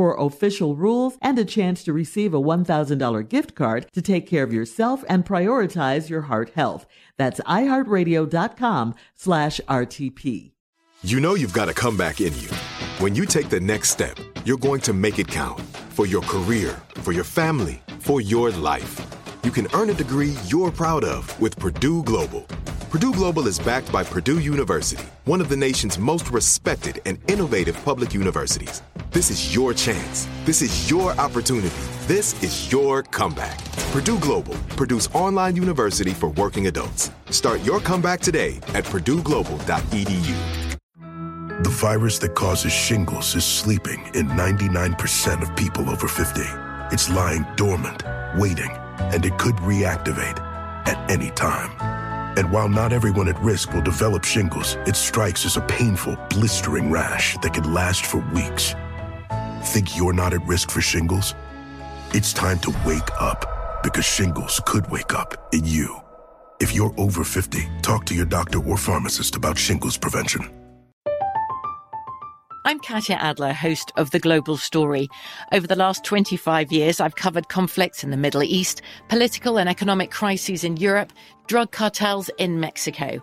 for official rules and a chance to receive a $1,000 gift card to take care of yourself and prioritize your heart health. That's iHeartRadio.com slash RTP. You know you've got a comeback in you. When you take the next step, you're going to make it count for your career, for your family, for your life. You can earn a degree you're proud of with Purdue Global. Purdue Global is backed by Purdue University, one of the nation's most respected and innovative public universities. This is your chance. This is your opportunity. This is your comeback. Purdue Global, Purdue's online university for working adults. Start your comeback today at purdueglobal.edu. The virus that causes shingles is sleeping in 99% of people over 50. It's lying dormant, waiting, and it could reactivate at any time. And while not everyone at risk will develop shingles, it strikes as a painful, blistering rash that can last for weeks. Think you're not at risk for shingles? It's time to wake up because shingles could wake up in you. If you're over 50, talk to your doctor or pharmacist about shingles prevention. I'm Katya Adler, host of The Global Story. Over the last 25 years, I've covered conflicts in the Middle East, political and economic crises in Europe, drug cartels in Mexico.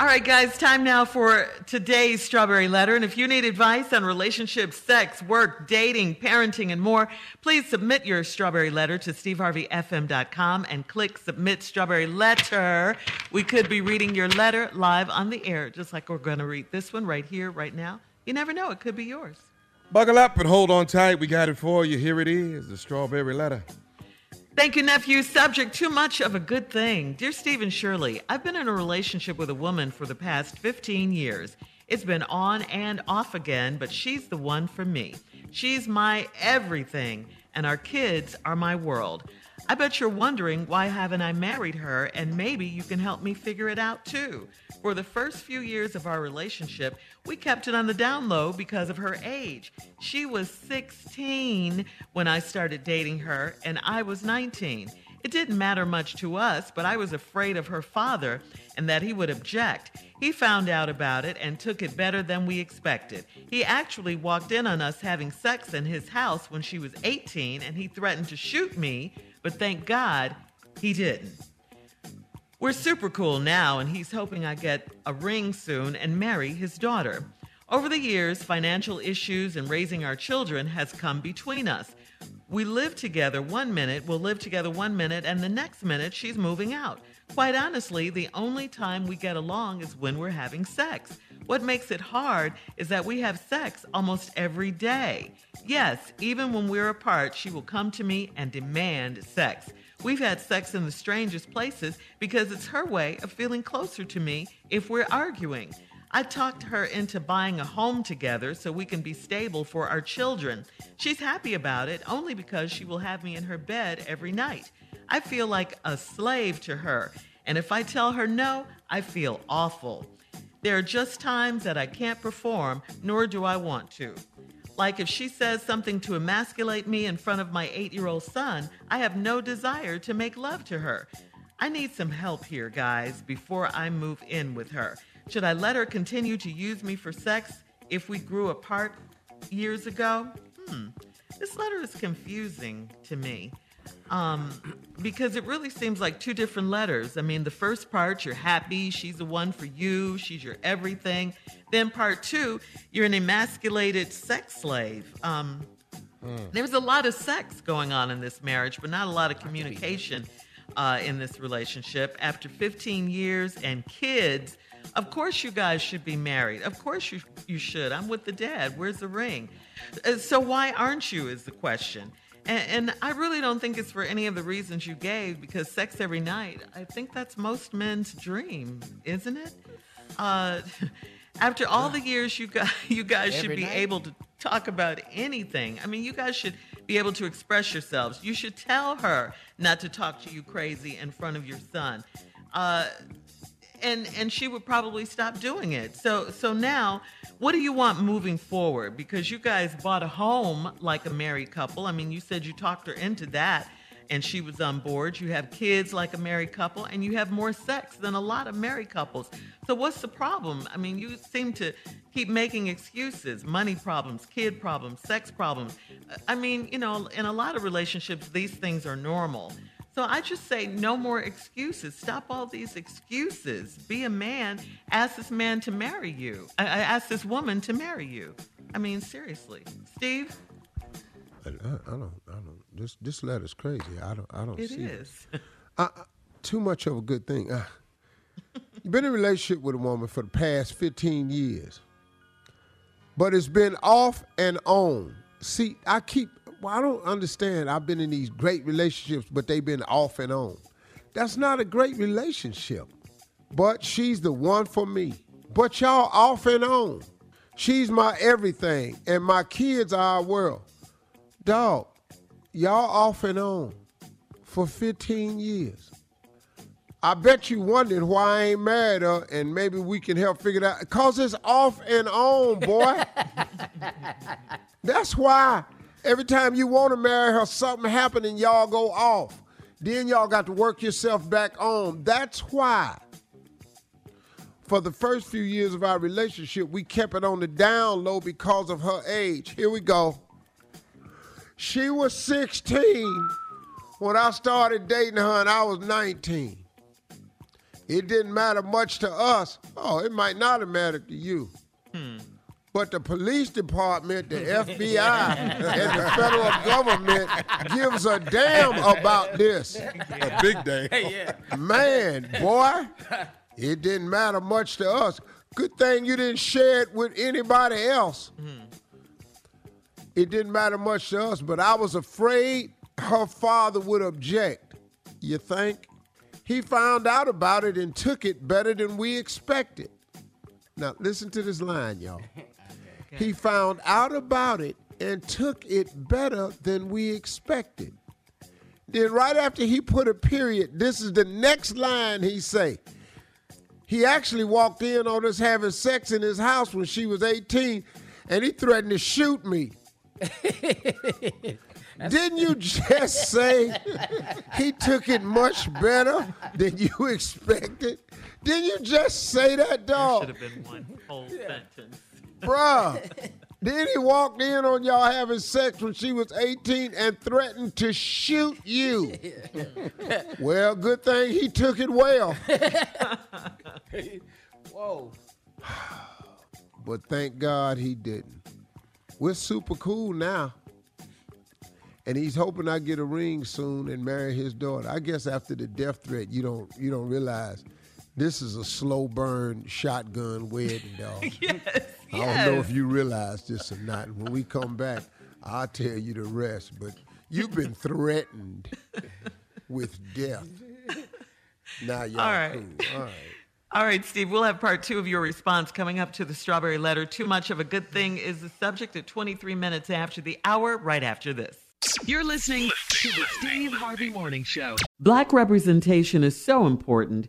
All right, guys, time now for today's Strawberry Letter. And if you need advice on relationships, sex, work, dating, parenting, and more, please submit your Strawberry Letter to steveharveyfm.com and click Submit Strawberry Letter. We could be reading your letter live on the air, just like we're going to read this one right here, right now. You never know, it could be yours. Buckle up and hold on tight. We got it for you. Here it is the Strawberry Letter. Thank you, nephew. Subject too much of a good thing. Dear Stephen Shirley, I've been in a relationship with a woman for the past 15 years. It's been on and off again, but she's the one for me. She's my everything, and our kids are my world. I bet you're wondering why haven't I married her, and maybe you can help me figure it out too. For the first few years of our relationship, we kept it on the down low because of her age. She was 16 when I started dating her, and I was 19. It didn't matter much to us, but I was afraid of her father and that he would object. He found out about it and took it better than we expected. He actually walked in on us having sex in his house when she was 18 and he threatened to shoot me, but thank God he didn't. We're super cool now, and he's hoping I get a ring soon and marry his daughter. Over the years, financial issues and raising our children has come between us. We live together one minute, we'll live together one minute, and the next minute she's moving out. Quite honestly, the only time we get along is when we're having sex. What makes it hard is that we have sex almost every day. Yes, even when we're apart, she will come to me and demand sex. We've had sex in the strangest places because it's her way of feeling closer to me if we're arguing. I talked her into buying a home together so we can be stable for our children. She's happy about it only because she will have me in her bed every night. I feel like a slave to her, and if I tell her no, I feel awful. There are just times that I can't perform, nor do I want to. Like if she says something to emasculate me in front of my eight year old son, I have no desire to make love to her. I need some help here, guys, before I move in with her. Should I let her continue to use me for sex if we grew apart years ago? Hmm. This letter is confusing to me um, because it really seems like two different letters. I mean, the first part, you're happy, she's the one for you, she's your everything. Then part two, you're an emasculated sex slave. Um, mm. There's a lot of sex going on in this marriage, but not a lot of communication uh, in this relationship. After 15 years and kids, of course you guys should be married. Of course you you should. I'm with the dad. Where's the ring? Uh, so why aren't you? Is the question. And, and, I really don't think it's for any of the reasons you gave, because sex every night, I think that's most men's dream, isn't it? Uh, after all the years, you guys, you guys should be night? able to talk about anything. I mean, you guys should be able to express yourselves. You should tell her not to talk to you crazy in front of your son. Uh, and and she would probably stop doing it. So so now, what do you want moving forward? Because you guys bought a home like a married couple. I mean, you said you talked her into that and she was on board. You have kids like a married couple and you have more sex than a lot of married couples. So what's the problem? I mean, you seem to keep making excuses, money problems, kid problems, sex problems. I mean, you know, in a lot of relationships these things are normal. So I just say no more excuses. Stop all these excuses. Be a man. Ask this man to marry you. I, I ask this woman to marry you. I mean, seriously, Steve. I, I, don't. I don't. This this letter's crazy. I don't. I don't it see is. it. I, too much of a good thing. Uh, you've been in a relationship with a woman for the past 15 years, but it's been off and on. See, I keep well, I don't understand. I've been in these great relationships, but they've been off and on. That's not a great relationship. But she's the one for me. But y'all off and on. She's my everything, and my kids are our world. Dog, y'all off and on for 15 years. I bet you wondering why I ain't married her, and maybe we can help figure it out. Cause it's off and on, boy. That's why Every time you want to marry her, something happened and y'all go off. Then y'all got to work yourself back on. That's why. For the first few years of our relationship, we kept it on the down low because of her age. Here we go. She was 16 when I started dating her, and I was 19. It didn't matter much to us. Oh, it might not have mattered to you. Hmm. But the police department, the FBI, and the federal government gives a damn about this. A big day. Man, boy, it didn't matter much to us. Good thing you didn't share it with anybody else. Mm. It didn't matter much to us, but I was afraid her father would object. You think? He found out about it and took it better than we expected. Now, listen to this line, y'all. He found out about it and took it better than we expected. Then right after he put a period, this is the next line he say. He actually walked in on us having sex in his house when she was 18 and he threatened to shoot me. Didn't you just say he took it much better than you expected? Didn't you just say that, dog? Should have been one whole sentence. Bruh. Then he walked in on y'all having sex when she was 18 and threatened to shoot you. well, good thing he took it well. Whoa. but thank God he didn't. We're super cool now. And he's hoping I get a ring soon and marry his daughter. I guess after the death threat, you don't you don't realize this is a slow burn shotgun wedding, dog. yes, I don't know if you realize this or not. When we come back, I'll tell you the rest. But you've been threatened with death. Now y'all All right. cool. All right. All right, Steve, we'll have part two of your response coming up to the strawberry letter. Too much of a good thing is the subject at 23 minutes after the hour, right after this. You're listening to the Steve Harvey Morning Show. Black representation is so important.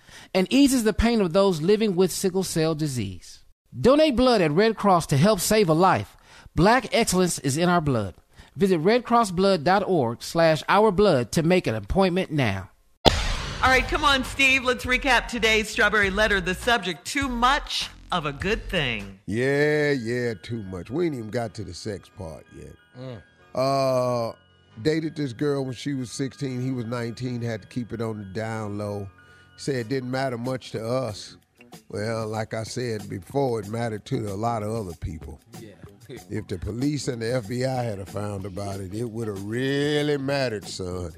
and eases the pain of those living with sickle cell disease. Donate blood at Red Cross to help save a life. Black excellence is in our blood. Visit redcrossblood.org slash ourblood to make an appointment now. All right, come on, Steve. Let's recap today's Strawberry Letter. The subject, too much of a good thing. Yeah, yeah, too much. We ain't even got to the sex part yet. Uh, dated this girl when she was 16. He was 19, had to keep it on the down low. Said it didn't matter much to us. Well, like I said before, it mattered to a lot of other people. Yeah. If the police and the FBI had found about it, it would have really mattered, son.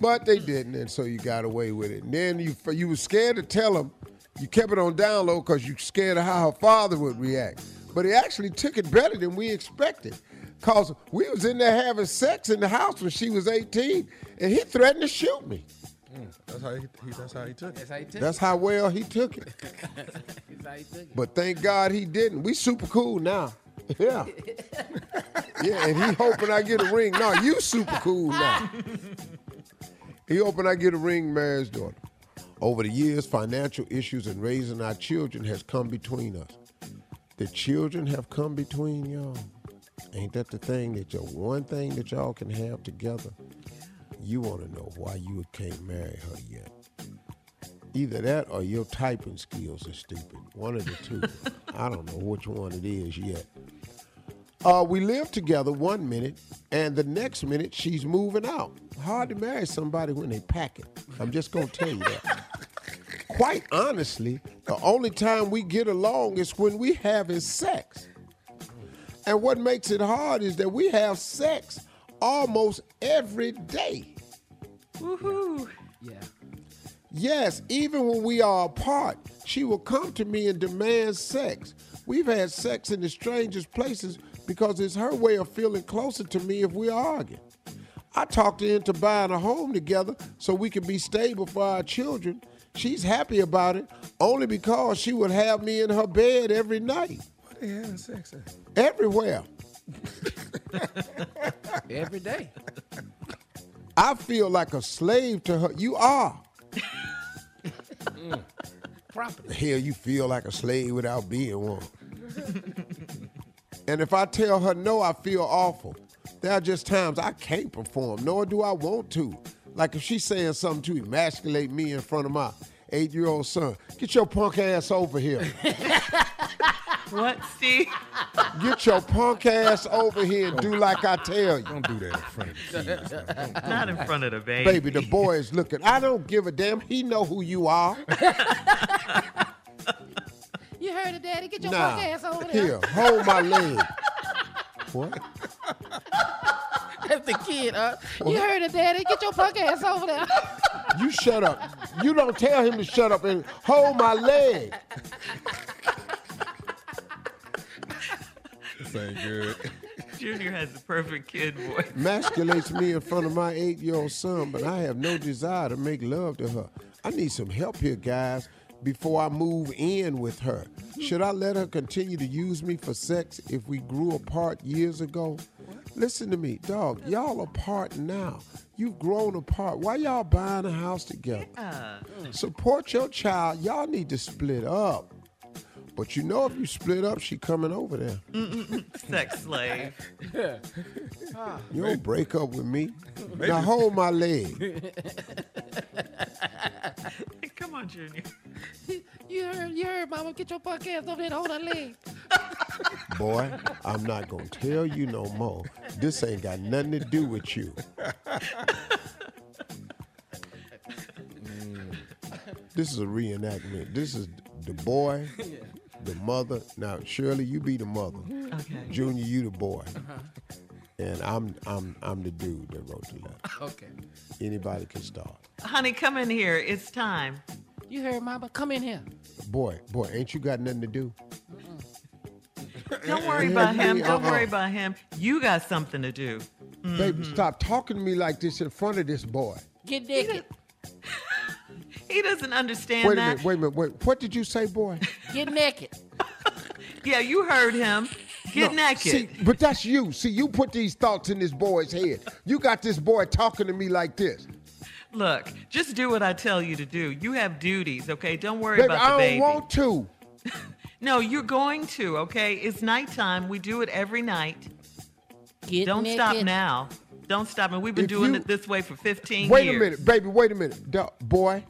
But they didn't, and so you got away with it. And then you you were scared to tell him. You kept it on down low because you scared of how her father would react. But he actually took it better than we expected. Cause we was in there having sex in the house when she was 18, and he threatened to shoot me. Mm. That's how he, he that's how he took it. That's how you took That's how well he took it. That's how you took it. But thank God he didn't. We super cool now. Yeah. yeah, and he hoping I get a ring. No, you super cool now. he hoping I get a ring, marry his daughter. Over the years, financial issues and raising our children has come between us. The children have come between y'all. Ain't that the thing that y'all, one thing that y'all can have together? You want to know why you can't marry her yet. Either that or your typing skills are stupid. One of the two. I don't know which one it is yet. Uh, we live together one minute, and the next minute she's moving out. Hard to marry somebody when they pack it. I'm just gonna tell you that. Quite honestly, the only time we get along is when we having sex. And what makes it hard is that we have sex almost every day. Woohoo! Yeah. Yes, even when we are apart, she will come to me and demand sex. We've had sex in the strangest places because it's her way of feeling closer to me if we're arguing. I talked her into buying a home together so we can be stable for our children. She's happy about it only because she would have me in her bed every night. What they having sex at? Everywhere. Every day. I feel like a slave to her. You are. Property. Hell, you feel like a slave without being one. and if I tell her no, I feel awful. There are just times I can't perform, nor do I want to. Like if she's saying something to emasculate me in front of my eight year old son, get your punk ass over here. What, Steve? Get your punk ass over here and do like I tell you. Don't do that in front of the kids. Don't- in front of the baby. Baby, the boy is looking. I don't give a damn. He know who you are. You heard it, Daddy. Get your Nah. punk ass over there. Here, hold my leg. What? That's the kid, huh? You heard it, Daddy. Get your punk ass over there. You shut up. You don't tell him to shut up and hold my leg. This ain't good. Junior has the perfect kid voice. Masculates me in front of my eight year old son, but I have no desire to make love to her. I need some help here, guys, before I move in with her. Should I let her continue to use me for sex if we grew apart years ago? Listen to me, dog. Y'all apart now. You've grown apart. Why y'all buying a house together? Support your child. Y'all need to split up. But you know if you split up, she coming over there. Sex slave. You don't break up with me. Now hold my leg. Come on, Junior. You heard, you heard, Mama. Get your punk ass over there and hold her leg. Boy, I'm not gonna tell you no more. This ain't got nothing to do with you. Mm. This is a reenactment. This is the boy, the mother. Now, Shirley, you be the mother. Okay. Junior, you the boy. Uh-huh. And I'm I'm I'm the dude that wrote the letter. Okay. Anybody can start. Honey, come in here. It's time. You heard, Mama. Come in here. Boy, boy, ain't you got nothing to do? Don't worry about him. Don't uh-uh. worry about him. You got something to do. Baby, stop talking to me like this in front of this boy. Get naked. He doesn't understand Wait a that. minute, wait a minute, wait. What did you say, boy? Get naked. Yeah, you heard him. Get No, naked. See, but that's you. See, you put these thoughts in this boy's head. You got this boy talking to me like this. Look, just do what I tell you to do. You have duties, okay? Don't worry Baby, about I the don't baby. want to. No, you're going to, okay? It's nighttime. We do it every night. Get Don't naked. stop now. Don't stop. And we've been If doing you- it this way for 15 Wait years. a minute, baby, wait a minute. Duh, boy,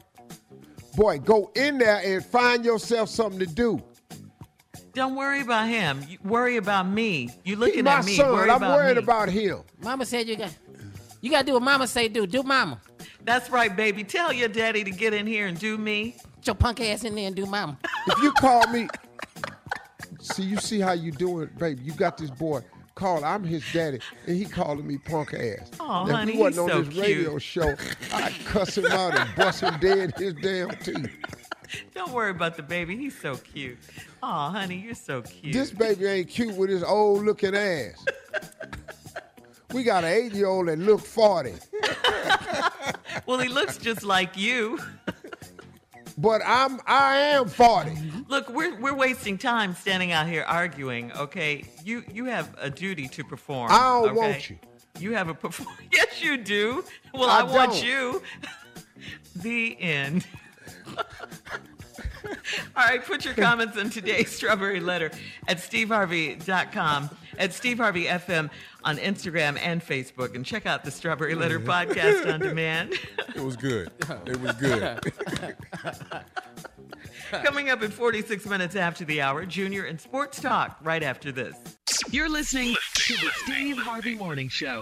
boy, go in there and find yourself something to do. Don't worry about him. You worry about me. You looking He my at me. son. Worry I'm about worried me. about him. Mama said you got. You gotta do what Mama say do. Do Mama. That's right, baby. Tell your daddy to get in here and do me. Get your punk ass in there and do Mama. If you call me, see, you see how you doing, baby. You got this boy. Call, I'm his daddy, and he calling me punk ass. Aw, now, honey, if he wasn't on so this radio show, I'd cuss him out and bust him dead his damn teeth. Don't worry about the baby. He's so cute. Oh, honey, you're so cute. This baby ain't cute with his old looking ass. We got an eight year old that look 40, well, he looks just like you. But I'm I am 40. Look, we're we're wasting time standing out here arguing. Okay, you you have a duty to perform. I don't okay? want you. You have a perform. Yes, you do. Well, I I, want you. the end. All right, put your comments in today's Strawberry Letter at steveharvey.com, at Steve Harvey FM on Instagram and Facebook, and check out the Strawberry Letter podcast on demand. It was good. It was good. Coming up in 46 minutes after the hour, Junior and Sports Talk right after this. You're listening to the Steve Harvey Morning Show.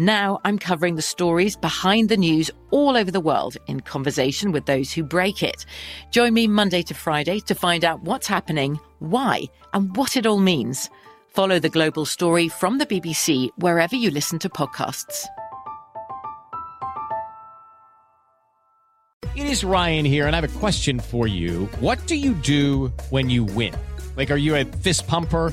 Now I'm covering the stories behind the news all over the world in conversation with those who break it. Join me Monday to Friday to find out what's happening, why, and what it all means. Follow the global story from the BBC wherever you listen to podcasts. It is Ryan here, and I have a question for you. What do you do when you win? Like, are you a fist pumper?